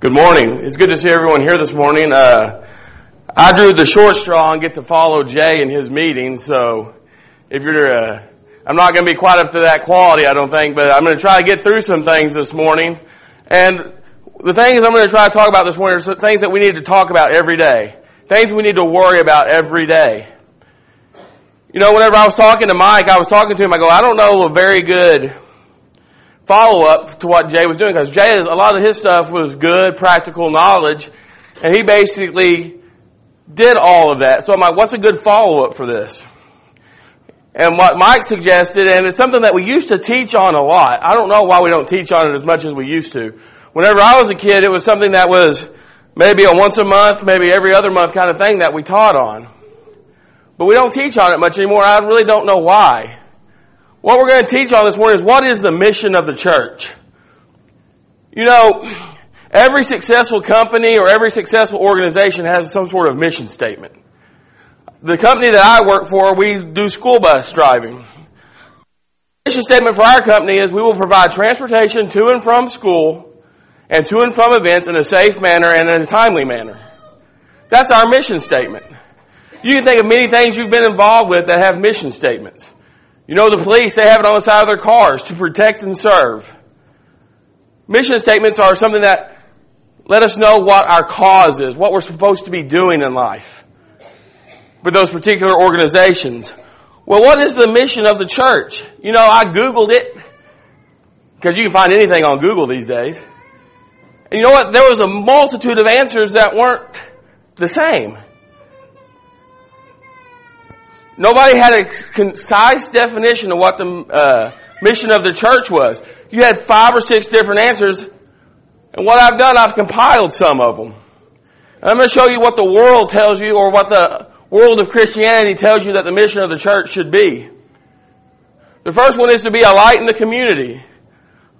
Good morning. It's good to see everyone here this morning. Uh, I drew the short straw and get to follow Jay in his meeting, so if you're, uh, I'm not going to be quite up to that quality, I don't think, but I'm going to try to get through some things this morning. And the things I'm going to try to talk about this morning are things that we need to talk about every day. Things we need to worry about every day. You know, whenever I was talking to Mike, I was talking to him, I go, I don't know a very good follow up to what Jay was doing because Jay, a lot of his stuff was good, practical knowledge, and he basically did all of that. So I'm like, what's a good follow up for this? And what Mike suggested, and it's something that we used to teach on a lot. I don't know why we don't teach on it as much as we used to. Whenever I was a kid, it was something that was maybe a once a month, maybe every other month kind of thing that we taught on. But we don't teach on it much anymore. I really don't know why. What we're going to teach on this morning is what is the mission of the church? You know, every successful company or every successful organization has some sort of mission statement. The company that I work for, we do school bus driving. The mission statement for our company is we will provide transportation to and from school and to and from events in a safe manner and in a timely manner. That's our mission statement. You can think of many things you've been involved with that have mission statements. You know, the police, they have it on the side of their cars to protect and serve. Mission statements are something that let us know what our cause is, what we're supposed to be doing in life for those particular organizations. Well, what is the mission of the church? You know, I Googled it because you can find anything on Google these days. And you know what? There was a multitude of answers that weren't the same. Nobody had a concise definition of what the uh, mission of the church was. You had five or six different answers, and what I've done, I've compiled some of them. And I'm going to show you what the world tells you, or what the world of Christianity tells you that the mission of the church should be. The first one is to be a light in the community.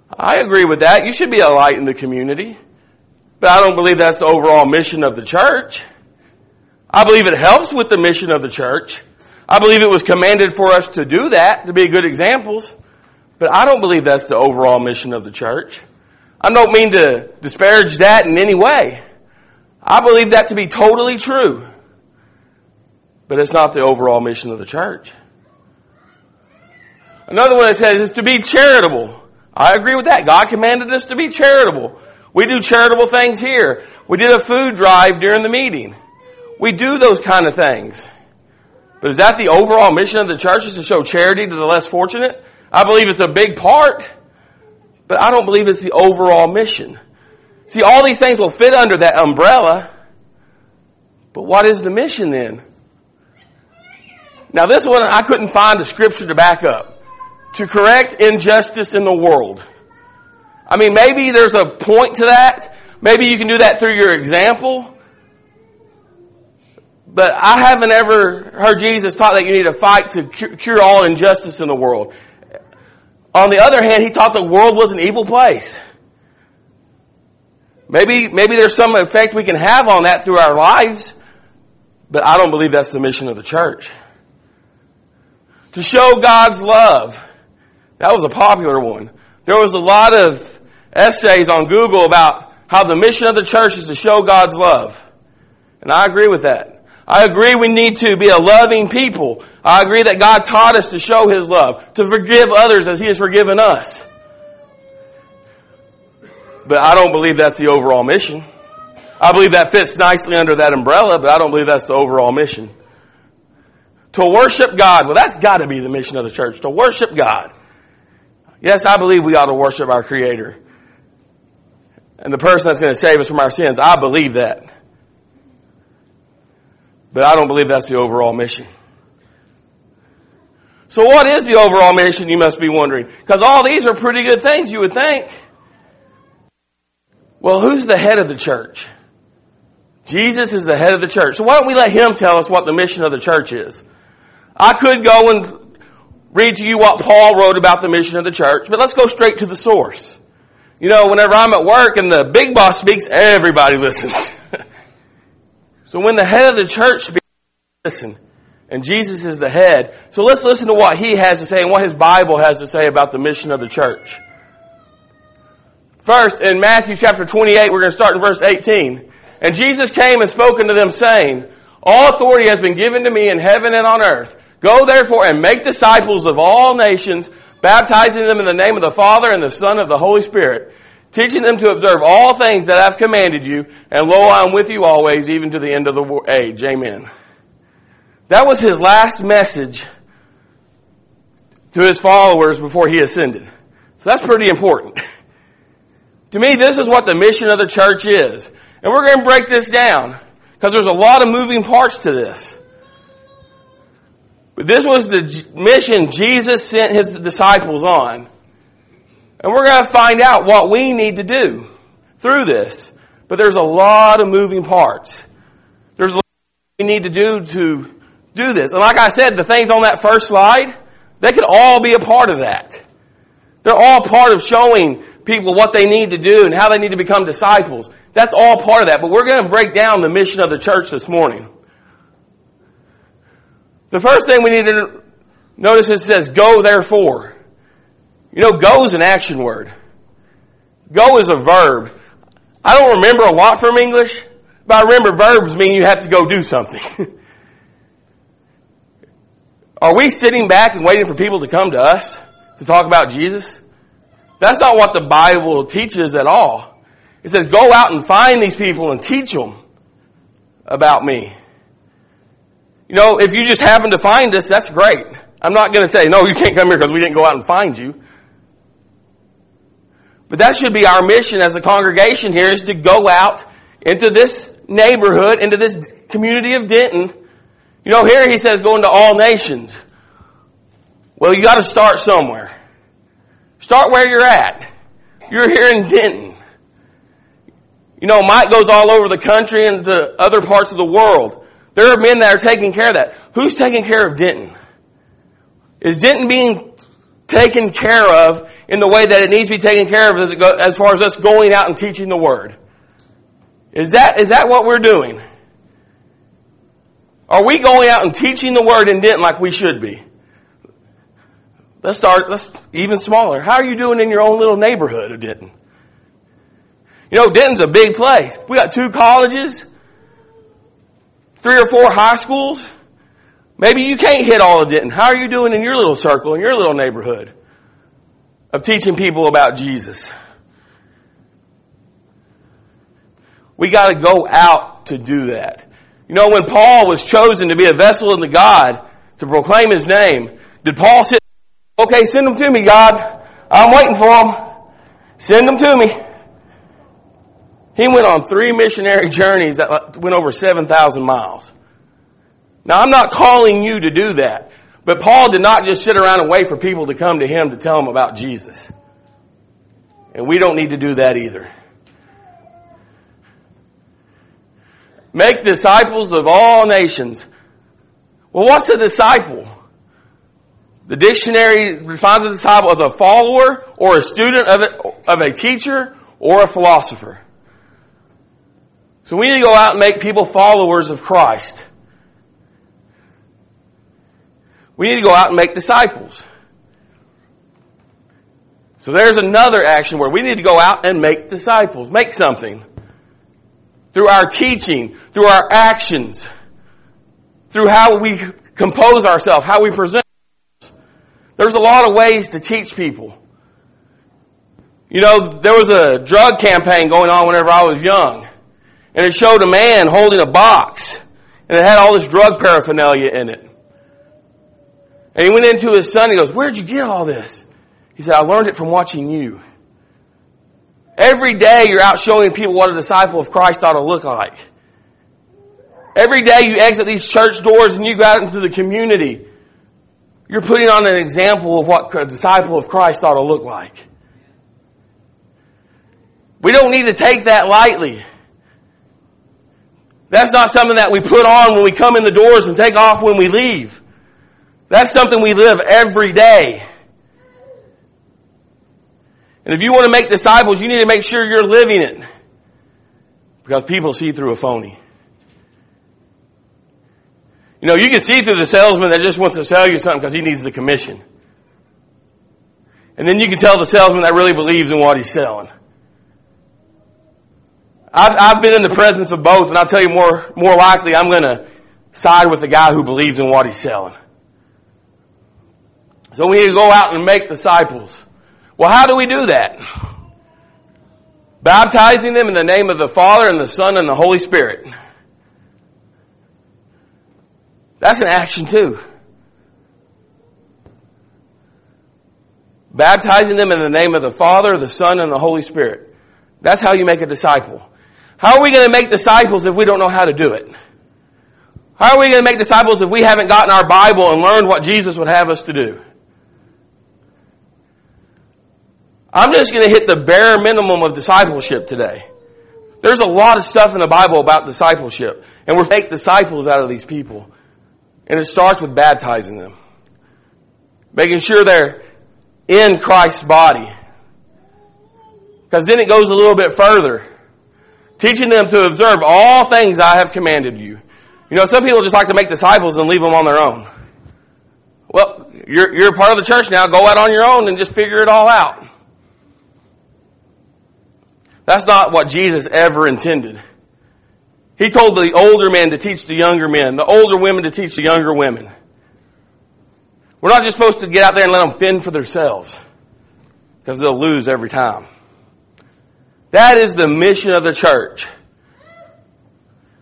I agree with that. You should be a light in the community. But I don't believe that's the overall mission of the church. I believe it helps with the mission of the church. I believe it was commanded for us to do that, to be good examples, but I don't believe that's the overall mission of the church. I don't mean to disparage that in any way. I believe that to be totally true, but it's not the overall mission of the church. Another one that says is to be charitable. I agree with that. God commanded us to be charitable. We do charitable things here. We did a food drive during the meeting. We do those kind of things. But is that the overall mission of the church is to show charity to the less fortunate? I believe it's a big part, but I don't believe it's the overall mission. See, all these things will fit under that umbrella, but what is the mission then? Now this one I couldn't find a scripture to back up. To correct injustice in the world. I mean, maybe there's a point to that. Maybe you can do that through your example. But I haven't ever heard Jesus taught that you need to fight to cure all injustice in the world. On the other hand, he taught the world was an evil place. Maybe, maybe there's some effect we can have on that through our lives, but I don't believe that's the mission of the church. To show God's love. That was a popular one. There was a lot of essays on Google about how the mission of the church is to show God's love. And I agree with that. I agree we need to be a loving people. I agree that God taught us to show His love, to forgive others as He has forgiven us. But I don't believe that's the overall mission. I believe that fits nicely under that umbrella, but I don't believe that's the overall mission. To worship God, well that's gotta be the mission of the church, to worship God. Yes, I believe we ought to worship our Creator. And the person that's going to save us from our sins, I believe that. But I don't believe that's the overall mission. So what is the overall mission, you must be wondering? Because all these are pretty good things, you would think. Well, who's the head of the church? Jesus is the head of the church. So why don't we let him tell us what the mission of the church is? I could go and read to you what Paul wrote about the mission of the church, but let's go straight to the source. You know, whenever I'm at work and the big boss speaks, everybody listens. So when the head of the church speaks, listen. And Jesus is the head. So let's listen to what he has to say and what his Bible has to say about the mission of the church. First, in Matthew chapter 28, we're going to start in verse 18. And Jesus came and spoke unto them saying, All authority has been given to me in heaven and on earth. Go therefore and make disciples of all nations, baptizing them in the name of the Father and the Son of the Holy Spirit, teaching them to observe all things that I've commanded you, and lo, I am with you always, even to the end of the age. Amen. That was his last message to his followers before he ascended. So that's pretty important. To me, this is what the mission of the church is. And we're going to break this down because there's a lot of moving parts to this. But this was the mission Jesus sent his disciples on. And we're going to find out what we need to do through this. But there's a lot of moving parts. There's a lot we need to do to do this. And like I said, the things on that first slide, they could all be a part of that. They're all part of showing people what they need to do and how they need to become disciples. That's all part of that. But we're going to break down the mission of the church this morning. The first thing we need to notice is it says, go therefore. You know, go is an action word. Go is a verb. I don't remember a lot from English, but I remember verbs mean you have to go do something. Are we sitting back and waiting for people to come to us to talk about Jesus? That's not what the Bible teaches at all. It says go out and find these people and teach them about me. You know, if you just happen to find us, that's great. I'm not going to say, no, you can't come here because we didn't go out and find you. But that should be our mission as a congregation here is to go out into this neighborhood, into this community of Denton. You know, here he says going to all nations. Well, you got to start somewhere. Start where you're at. You're here in Denton. You know, Mike goes all over the country and to other parts of the world. There are men that are taking care of that. Who's taking care of Denton? Is Denton being taken care of in the way that it needs to be taken care of as, go, as far as us going out and teaching the Word? Is that, is that what we're doing? Are we going out and teaching the Word in Denton like we should be? Let's start, let's even smaller. How are you doing in your own little neighborhood of Denton? You know, Denton's a big place. We got two colleges, three or four high schools. Maybe you can't hit all of Denton. How are you doing in your little circle, in your little neighborhood of teaching people about Jesus? We gotta go out to do that. You know, when Paul was chosen to be a vessel unto God to proclaim his name, did Paul sit Okay, send them to me, God. I'm waiting for them. Send them to me. He went on three missionary journeys that went over 7,000 miles. Now, I'm not calling you to do that, but Paul did not just sit around and wait for people to come to him to tell him about Jesus. And we don't need to do that either. Make disciples of all nations. Well, what's a disciple? The dictionary defines a disciple as a follower or a student of, of a teacher or a philosopher. So we need to go out and make people followers of Christ. We need to go out and make disciples. So there's another action where we need to go out and make disciples. Make something. Through our teaching, through our actions, through how we compose ourselves, how we present there's a lot of ways to teach people. You know, there was a drug campaign going on whenever I was young. And it showed a man holding a box. And it had all this drug paraphernalia in it. And he went into his son and he goes, Where'd you get all this? He said, I learned it from watching you. Every day you're out showing people what a disciple of Christ ought to look like. Every day you exit these church doors and you go out into the community you're putting on an example of what a disciple of Christ ought to look like. We don't need to take that lightly. That's not something that we put on when we come in the doors and take off when we leave. That's something we live every day. And if you want to make disciples, you need to make sure you're living it. Because people see through a phony. You know, you can see through the salesman that just wants to sell you something because he needs the commission. And then you can tell the salesman that really believes in what he's selling. I've, I've been in the presence of both, and I'll tell you more, more likely I'm going to side with the guy who believes in what he's selling. So we need to go out and make disciples. Well, how do we do that? Baptizing them in the name of the Father and the Son and the Holy Spirit. That's an action too. Baptizing them in the name of the Father, the Son, and the Holy Spirit. That's how you make a disciple. How are we going to make disciples if we don't know how to do it? How are we going to make disciples if we haven't gotten our Bible and learned what Jesus would have us to do? I'm just going to hit the bare minimum of discipleship today. There's a lot of stuff in the Bible about discipleship, and we're make disciples out of these people. And it starts with baptizing them. Making sure they're in Christ's body. Because then it goes a little bit further. Teaching them to observe all things I have commanded you. You know, some people just like to make disciples and leave them on their own. Well, you're, you're part of the church now. Go out on your own and just figure it all out. That's not what Jesus ever intended. He told the older men to teach the younger men, the older women to teach the younger women. We're not just supposed to get out there and let them fend for themselves because they'll lose every time. That is the mission of the church.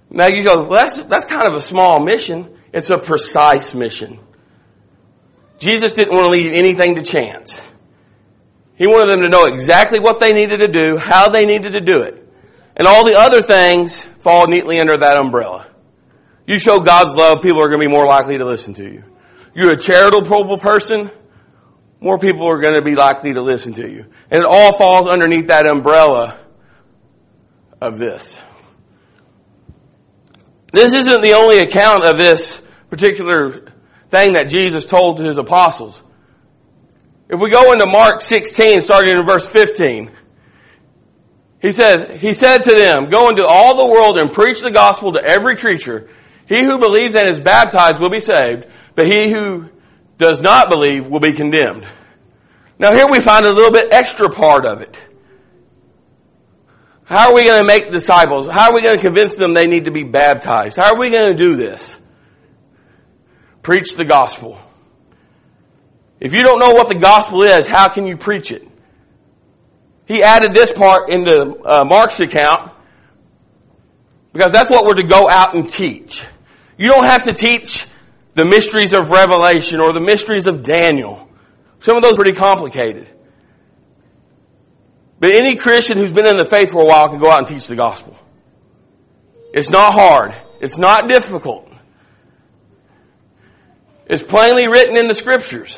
Now you go, well, that's, that's kind of a small mission. It's a precise mission. Jesus didn't want to leave anything to chance. He wanted them to know exactly what they needed to do, how they needed to do it. And all the other things fall neatly under that umbrella. You show God's love, people are going to be more likely to listen to you. You're a charitable person, more people are going to be likely to listen to you. And it all falls underneath that umbrella of this. This isn't the only account of this particular thing that Jesus told to his apostles. If we go into Mark 16, starting in verse 15, he says, He said to them, Go into all the world and preach the gospel to every creature. He who believes and is baptized will be saved, but he who does not believe will be condemned. Now here we find a little bit extra part of it. How are we going to make disciples? How are we going to convince them they need to be baptized? How are we going to do this? Preach the gospel. If you don't know what the gospel is, how can you preach it? He added this part into uh, Mark's account because that's what we're to go out and teach. You don't have to teach the mysteries of Revelation or the mysteries of Daniel. Some of those are pretty complicated. But any Christian who's been in the faith for a while can go out and teach the gospel. It's not hard. It's not difficult. It's plainly written in the scriptures.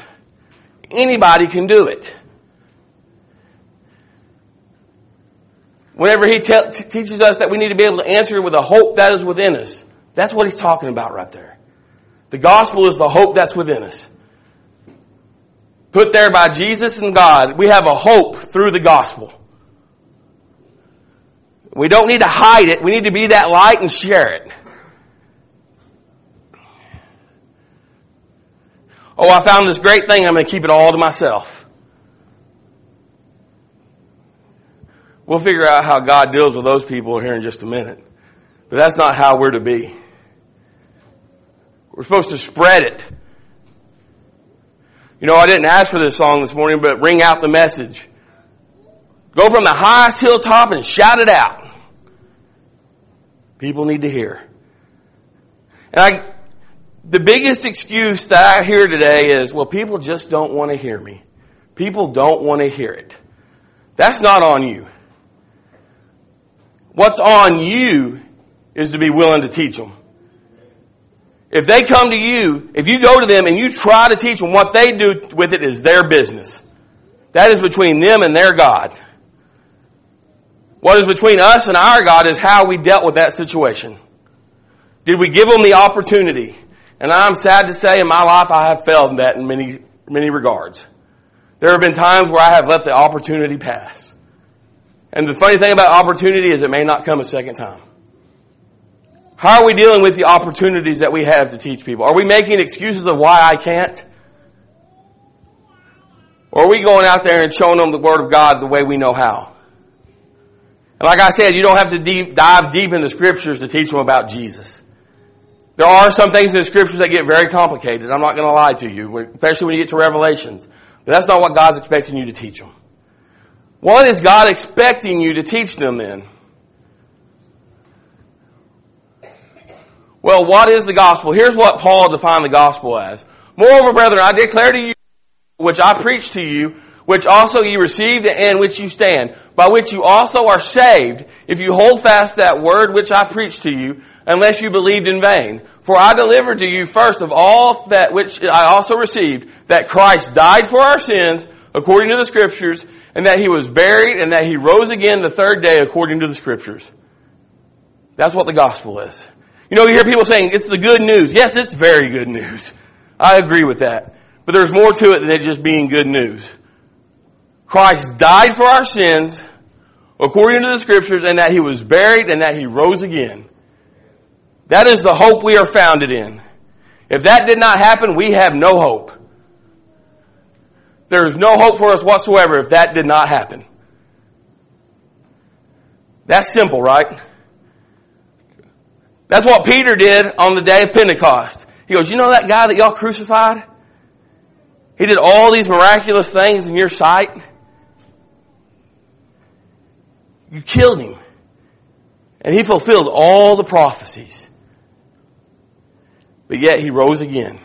Anybody can do it. Whenever he te- teaches us that we need to be able to answer with a hope that is within us, that's what he's talking about right there. The gospel is the hope that's within us. Put there by Jesus and God, we have a hope through the gospel. We don't need to hide it. We need to be that light and share it. Oh, I found this great thing. I'm going to keep it all to myself. We'll figure out how God deals with those people here in just a minute. But that's not how we're to be. We're supposed to spread it. You know, I didn't ask for this song this morning, but ring out the message. Go from the highest hilltop and shout it out. People need to hear. And I, the biggest excuse that I hear today is, well, people just don't want to hear me. People don't want to hear it. That's not on you. What's on you is to be willing to teach them. If they come to you, if you go to them and you try to teach them, what they do with it is their business. That is between them and their God. What is between us and our God is how we dealt with that situation. Did we give them the opportunity? And I'm sad to say in my life I have failed in that in many, many regards. There have been times where I have let the opportunity pass. And the funny thing about opportunity is it may not come a second time. How are we dealing with the opportunities that we have to teach people? Are we making excuses of why I can't? Or are we going out there and showing them the Word of God the way we know how? And like I said, you don't have to deep, dive deep into scriptures to teach them about Jesus. There are some things in the scriptures that get very complicated. I'm not going to lie to you, especially when you get to Revelations. But that's not what God's expecting you to teach them. What is God expecting you to teach them then? Well, what is the gospel? Here's what Paul defined the gospel as. Moreover, brethren, I declare to you, which I preach to you, which also you received and which you stand, by which you also are saved, if you hold fast that word which I preached to you, unless you believed in vain. For I delivered to you first of all that which I also received, that Christ died for our sins, according to the scriptures, and that he was buried, and that he rose again the third day, according to the scriptures. That's what the gospel is. You know, you hear people saying, it's the good news. Yes, it's very good news. I agree with that. But there's more to it than it just being good news. Christ died for our sins according to the scriptures and that he was buried and that he rose again. That is the hope we are founded in. If that did not happen, we have no hope. There is no hope for us whatsoever if that did not happen. That's simple, right? That's what Peter did on the day of Pentecost. He goes, you know that guy that y'all crucified? He did all these miraculous things in your sight. You killed him. And he fulfilled all the prophecies. But yet he rose again.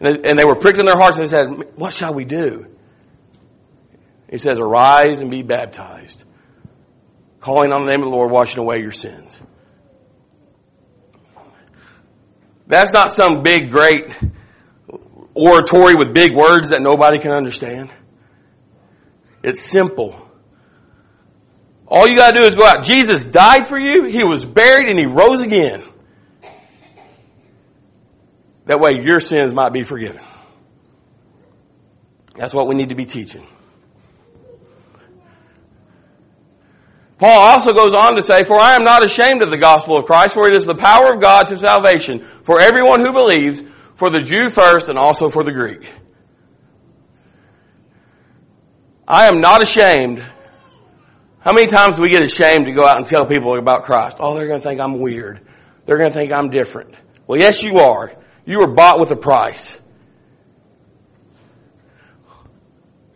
And they were pricked in their hearts and they said, What shall we do? He says, Arise and be baptized, calling on the name of the Lord, washing away your sins. That's not some big, great oratory with big words that nobody can understand. It's simple. All you gotta do is go out. Jesus died for you, He was buried, and He rose again. That way your sins might be forgiven. That's what we need to be teaching. Paul also goes on to say, For I am not ashamed of the gospel of Christ, for it is the power of God to salvation for everyone who believes, for the Jew first and also for the Greek. I am not ashamed. How many times do we get ashamed to go out and tell people about Christ? Oh, they're going to think I'm weird. They're going to think I'm different. Well, yes, you are. You were bought with a price.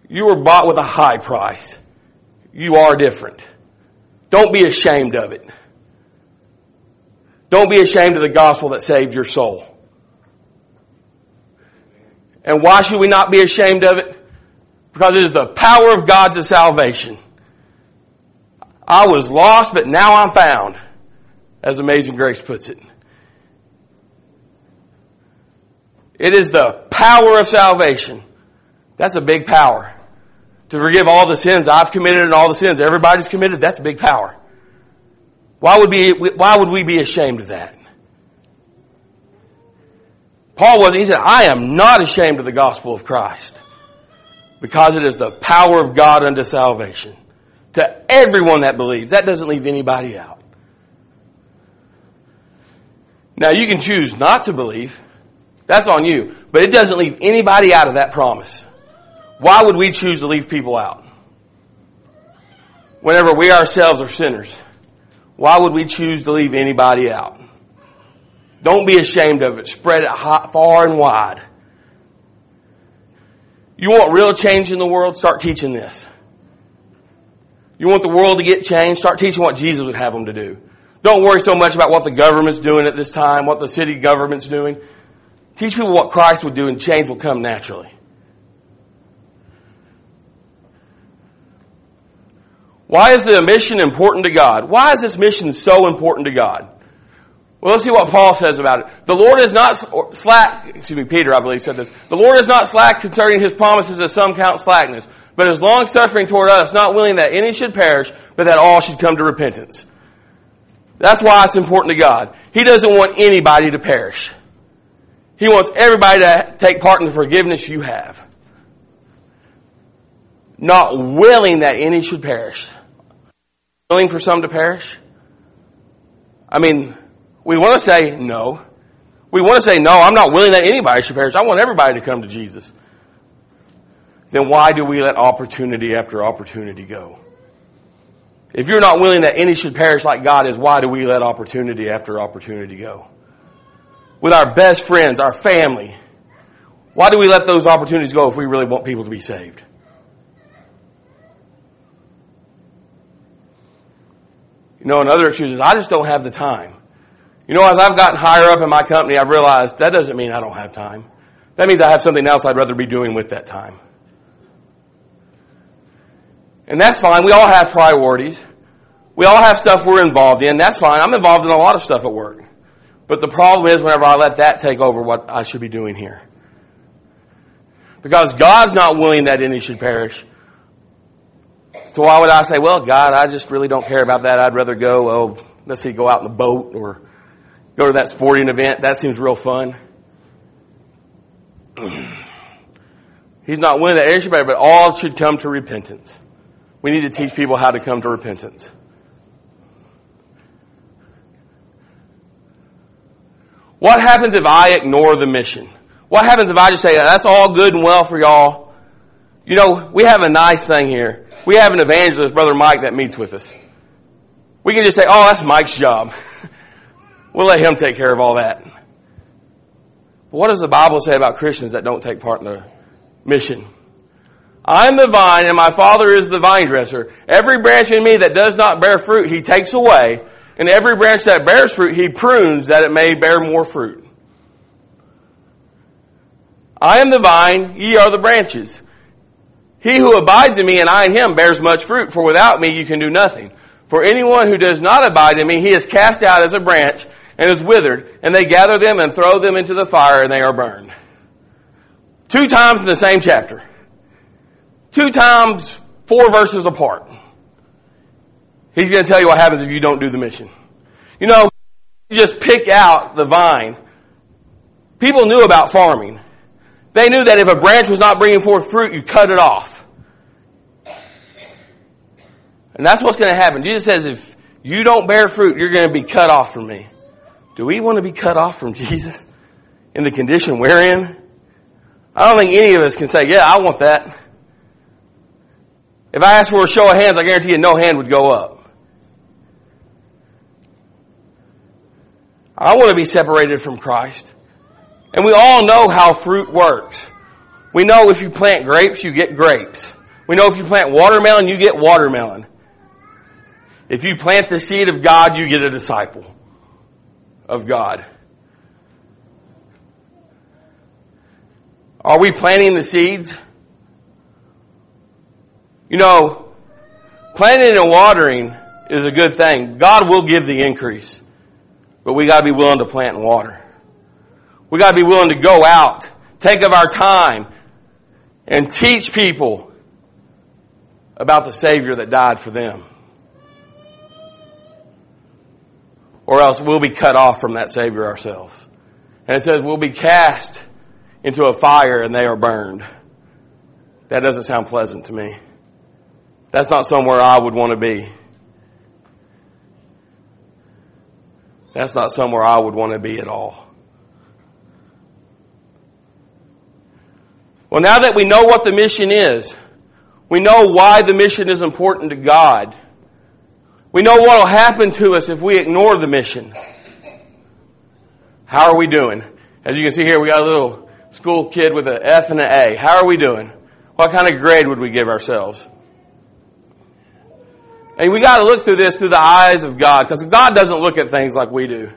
You were bought with a high price. You are different. Don't be ashamed of it. Don't be ashamed of the gospel that saved your soul. And why should we not be ashamed of it? Because it is the power of God to salvation. I was lost, but now I'm found, as Amazing Grace puts it. It is the power of salvation. That's a big power. To forgive all the sins I've committed and all the sins everybody's committed, that's a big power. Why would, be, why would we be ashamed of that? Paul wasn't, he said, I am not ashamed of the gospel of Christ because it is the power of God unto salvation to everyone that believes. That doesn't leave anybody out. Now you can choose not to believe. That's on you. But it doesn't leave anybody out of that promise. Why would we choose to leave people out? Whenever we ourselves are sinners, why would we choose to leave anybody out? Don't be ashamed of it. Spread it far and wide. You want real change in the world? Start teaching this. You want the world to get changed? Start teaching what Jesus would have them to do. Don't worry so much about what the government's doing at this time, what the city government's doing. Teach people what Christ would do and change will come naturally. Why is the mission important to God? Why is this mission so important to God? Well, let's see what Paul says about it. The Lord is not slack, excuse me, Peter, I believe, said this. The Lord is not slack concerning his promises as some count slackness, but is long suffering toward us, not willing that any should perish, but that all should come to repentance. That's why it's important to God. He doesn't want anybody to perish. He wants everybody to take part in the forgiveness you have. Not willing that any should perish. Willing for some to perish? I mean, we want to say no. We want to say, no, I'm not willing that anybody should perish. I want everybody to come to Jesus. Then why do we let opportunity after opportunity go? If you're not willing that any should perish like God is, why do we let opportunity after opportunity go? With our best friends, our family, why do we let those opportunities go if we really want people to be saved? You know, another excuse is, I just don't have the time. You know, as I've gotten higher up in my company, I've realized that doesn't mean I don't have time. That means I have something else I'd rather be doing with that time. And that's fine. We all have priorities. We all have stuff we're involved in. That's fine. I'm involved in a lot of stuff at work. But the problem is whenever I let that take over what I should be doing here. Because God's not willing that any should perish. So why would I say, well, God, I just really don't care about that. I'd rather go, oh, let's see, go out in the boat or go to that sporting event. That seems real fun. He's not willing that any should perish, but all should come to repentance. We need to teach people how to come to repentance. What happens if I ignore the mission? What happens if I just say, that's all good and well for y'all? You know, we have a nice thing here. We have an evangelist, Brother Mike, that meets with us. We can just say, oh, that's Mike's job. we'll let him take care of all that. But what does the Bible say about Christians that don't take part in the mission? I am the vine and my Father is the vine dresser. Every branch in me that does not bear fruit, He takes away. And every branch that bears fruit, He prunes that it may bear more fruit. I am the vine, ye are the branches. He who abides in me and I in him bears much fruit, for without me you can do nothing. For anyone who does not abide in me, he is cast out as a branch and is withered, and they gather them and throw them into the fire and they are burned. Two times in the same chapter two times, four verses apart. He's going to tell you what happens if you don't do the mission. You know, you just pick out the vine. People knew about farming. They knew that if a branch was not bringing forth fruit, you cut it off. And that's what's going to happen. Jesus says, if you don't bear fruit, you're going to be cut off from me. Do we want to be cut off from Jesus in the condition we're in? I don't think any of us can say, yeah, I want that. If I asked for a show of hands, I guarantee you no hand would go up. I want to be separated from Christ. And we all know how fruit works. We know if you plant grapes, you get grapes. We know if you plant watermelon, you get watermelon. If you plant the seed of God, you get a disciple of God. Are we planting the seeds? You know, planting and watering is a good thing. God will give the increase. But we gotta be willing to plant and water. We gotta be willing to go out, take of our time, and teach people about the Savior that died for them. Or else we'll be cut off from that Savior ourselves. And it says we'll be cast into a fire and they are burned. That doesn't sound pleasant to me. That's not somewhere I would want to be. That's not somewhere I would want to be at all. Well, now that we know what the mission is, we know why the mission is important to God. We know what will happen to us if we ignore the mission. How are we doing? As you can see here, we got a little school kid with an F and an A. How are we doing? What kind of grade would we give ourselves? And we gotta look through this through the eyes of God, because God doesn't look at things like we do.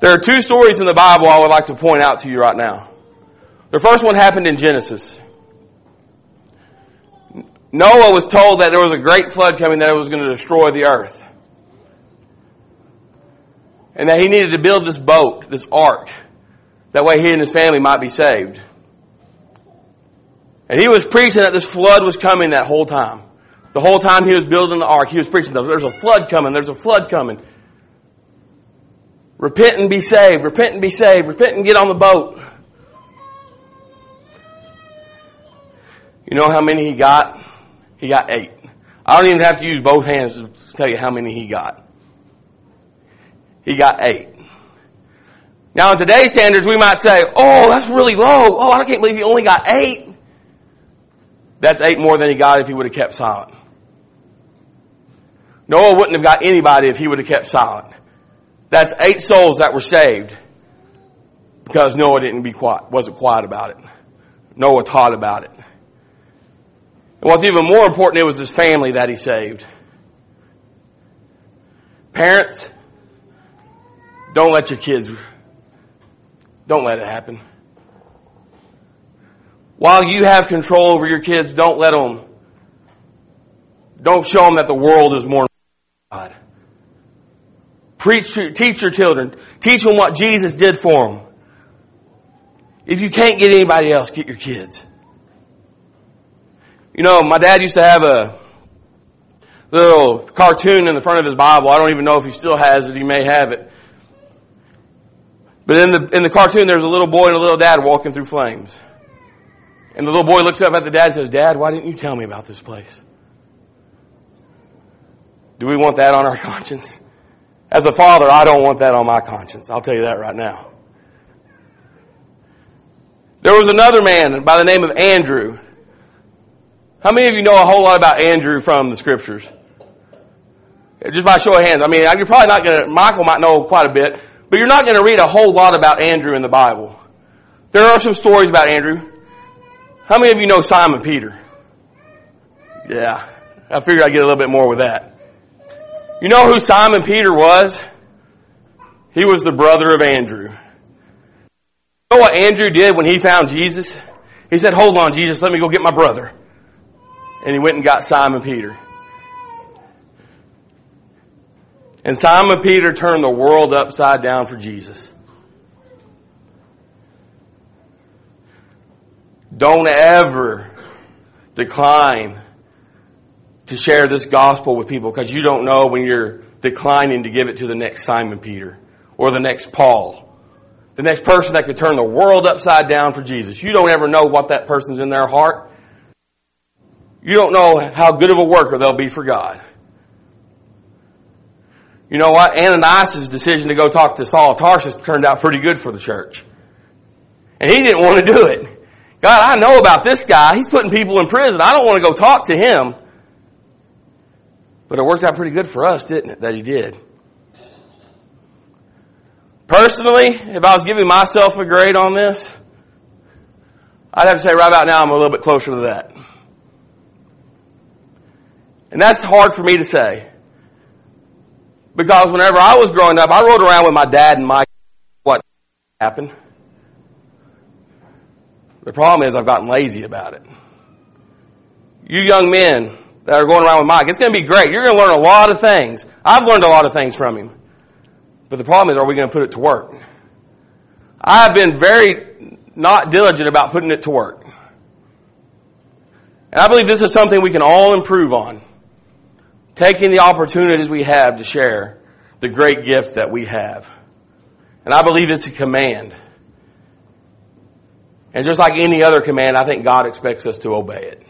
There are two stories in the Bible I would like to point out to you right now. The first one happened in Genesis. Noah was told that there was a great flood coming that was going to destroy the earth. And that he needed to build this boat, this ark. That way he and his family might be saved. And he was preaching that this flood was coming that whole time. The whole time he was building the ark, he was preaching, there's a flood coming, there's a flood coming. Repent and be saved, repent and be saved, repent and get on the boat. You know how many he got? He got eight. I don't even have to use both hands to tell you how many he got. He got eight. Now in today's standards, we might say, oh, that's really low. Oh, I can't believe he only got eight. That's eight more than he got if he would have kept silent. Noah wouldn't have got anybody if he would have kept silent. That's eight souls that were saved because Noah didn't be quiet, wasn't quiet about it. Noah taught about it. And what's even more important, it was his family that he saved. Parents, don't let your kids, don't let it happen. While you have control over your kids, don't let them, don't show them that the world is more. Preach, teach your children. Teach them what Jesus did for them. If you can't get anybody else, get your kids. You know, my dad used to have a little cartoon in the front of his Bible. I don't even know if he still has it. He may have it. But in the, in the cartoon, there's a little boy and a little dad walking through flames. And the little boy looks up at the dad and says, Dad, why didn't you tell me about this place? Do we want that on our conscience? As a father, I don't want that on my conscience. I'll tell you that right now. There was another man by the name of Andrew. How many of you know a whole lot about Andrew from the scriptures? Just by show of hands. I mean, you're probably not gonna, Michael might know quite a bit, but you're not gonna read a whole lot about Andrew in the Bible. There are some stories about Andrew. How many of you know Simon Peter? Yeah. I figured I'd get a little bit more with that. You know who Simon Peter was? He was the brother of Andrew. You know what Andrew did when he found Jesus? He said, hold on, Jesus, let me go get my brother. And he went and got Simon Peter. And Simon Peter turned the world upside down for Jesus. Don't ever decline to share this gospel with people because you don't know when you're declining to give it to the next Simon Peter or the next Paul. The next person that could turn the world upside down for Jesus. You don't ever know what that person's in their heart. You don't know how good of a worker they'll be for God. You know what? Ananias' decision to go talk to Saul of Tarsus turned out pretty good for the church. And he didn't want to do it. God, I know about this guy. He's putting people in prison. I don't want to go talk to him. But it worked out pretty good for us, didn't it, that he did? Personally, if I was giving myself a grade on this, I'd have to say right about now I'm a little bit closer to that. And that's hard for me to say. Because whenever I was growing up, I rode around with my dad and my what happened. The problem is I've gotten lazy about it. You young men, that are going around with Mike. It's going to be great. You're going to learn a lot of things. I've learned a lot of things from him. But the problem is, are we going to put it to work? I've been very not diligent about putting it to work. And I believe this is something we can all improve on. Taking the opportunities we have to share the great gift that we have. And I believe it's a command. And just like any other command, I think God expects us to obey it.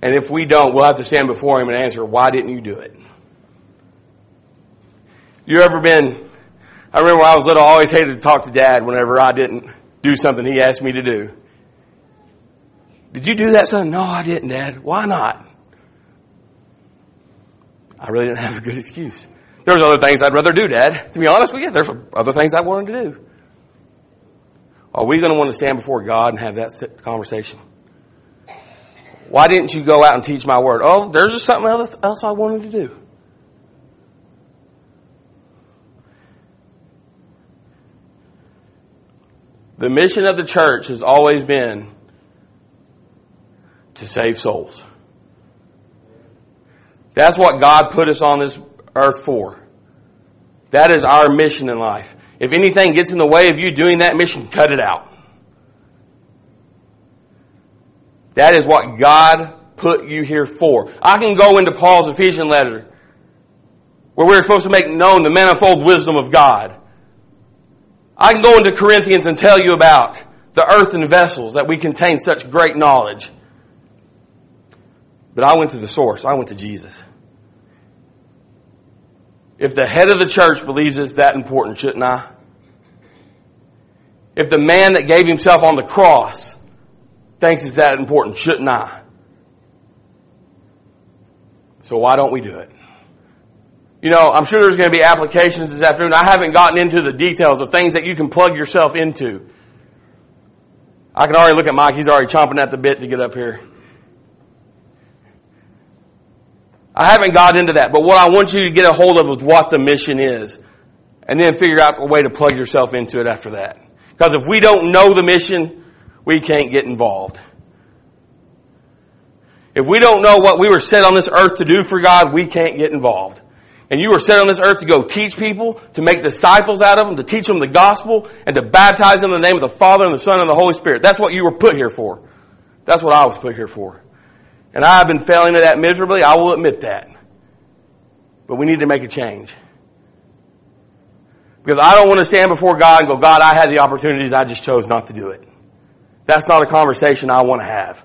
And if we don't, we'll have to stand before him and answer, why didn't you do it? You ever been, I remember when I was little, I always hated to talk to dad whenever I didn't do something he asked me to do. Did you do that, son? No, I didn't, dad. Why not? I really didn't have a good excuse. There was other things I'd rather do, dad. To be honest with you, there's other things I wanted to do. Are we going to want to stand before God and have that conversation? Why didn't you go out and teach my word? Oh, there's just something else, else I wanted to do. The mission of the church has always been to save souls. That's what God put us on this earth for. That is our mission in life. If anything gets in the way of you doing that mission, cut it out. That is what God put you here for. I can go into Paul's Ephesian letter where we're supposed to make known the manifold wisdom of God. I can go into Corinthians and tell you about the earthen vessels that we contain such great knowledge. But I went to the source. I went to Jesus. If the head of the church believes it's that important, shouldn't I? If the man that gave himself on the cross thinks it's that important, shouldn't I? So why don't we do it? You know, I'm sure there's going to be applications this afternoon. I haven't gotten into the details of things that you can plug yourself into. I can already look at Mike. He's already chomping at the bit to get up here. I haven't got into that, but what I want you to get a hold of is what the mission is. And then figure out a way to plug yourself into it after that. Because if we don't know the mission, we can't get involved. If we don't know what we were set on this earth to do for God, we can't get involved. And you were set on this earth to go teach people, to make disciples out of them, to teach them the gospel, and to baptize them in the name of the Father and the Son and the Holy Spirit. That's what you were put here for. That's what I was put here for. And I have been failing at that miserably. I will admit that. But we need to make a change. Because I don't want to stand before God and go, God, I had the opportunities, I just chose not to do it. That's not a conversation I want to have.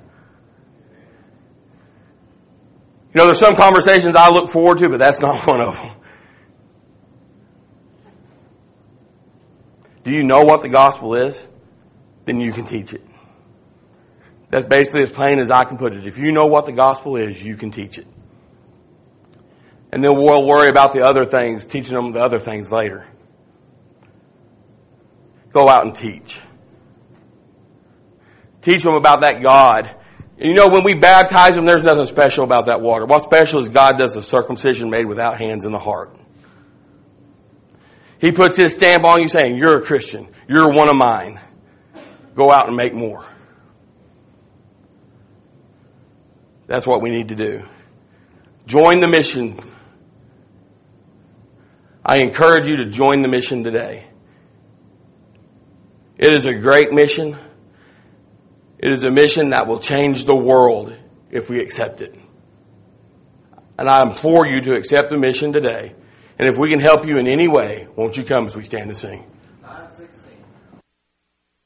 You know, there's some conversations I look forward to, but that's not one of them. Do you know what the gospel is? Then you can teach it. That's basically as plain as I can put it. If you know what the gospel is, you can teach it. And then we'll worry about the other things, teaching them the other things later. Go out and teach. Teach them about that God you know, when we baptize them, there's nothing special about that water. What's special is God does the circumcision made without hands in the heart. He puts his stamp on you saying, you're a Christian. You're one of mine. Go out and make more. That's what we need to do. Join the mission. I encourage you to join the mission today. It is a great mission. It is a mission that will change the world if we accept it. And I implore you to accept the mission today. And if we can help you in any way, won't you come as we stand to sing?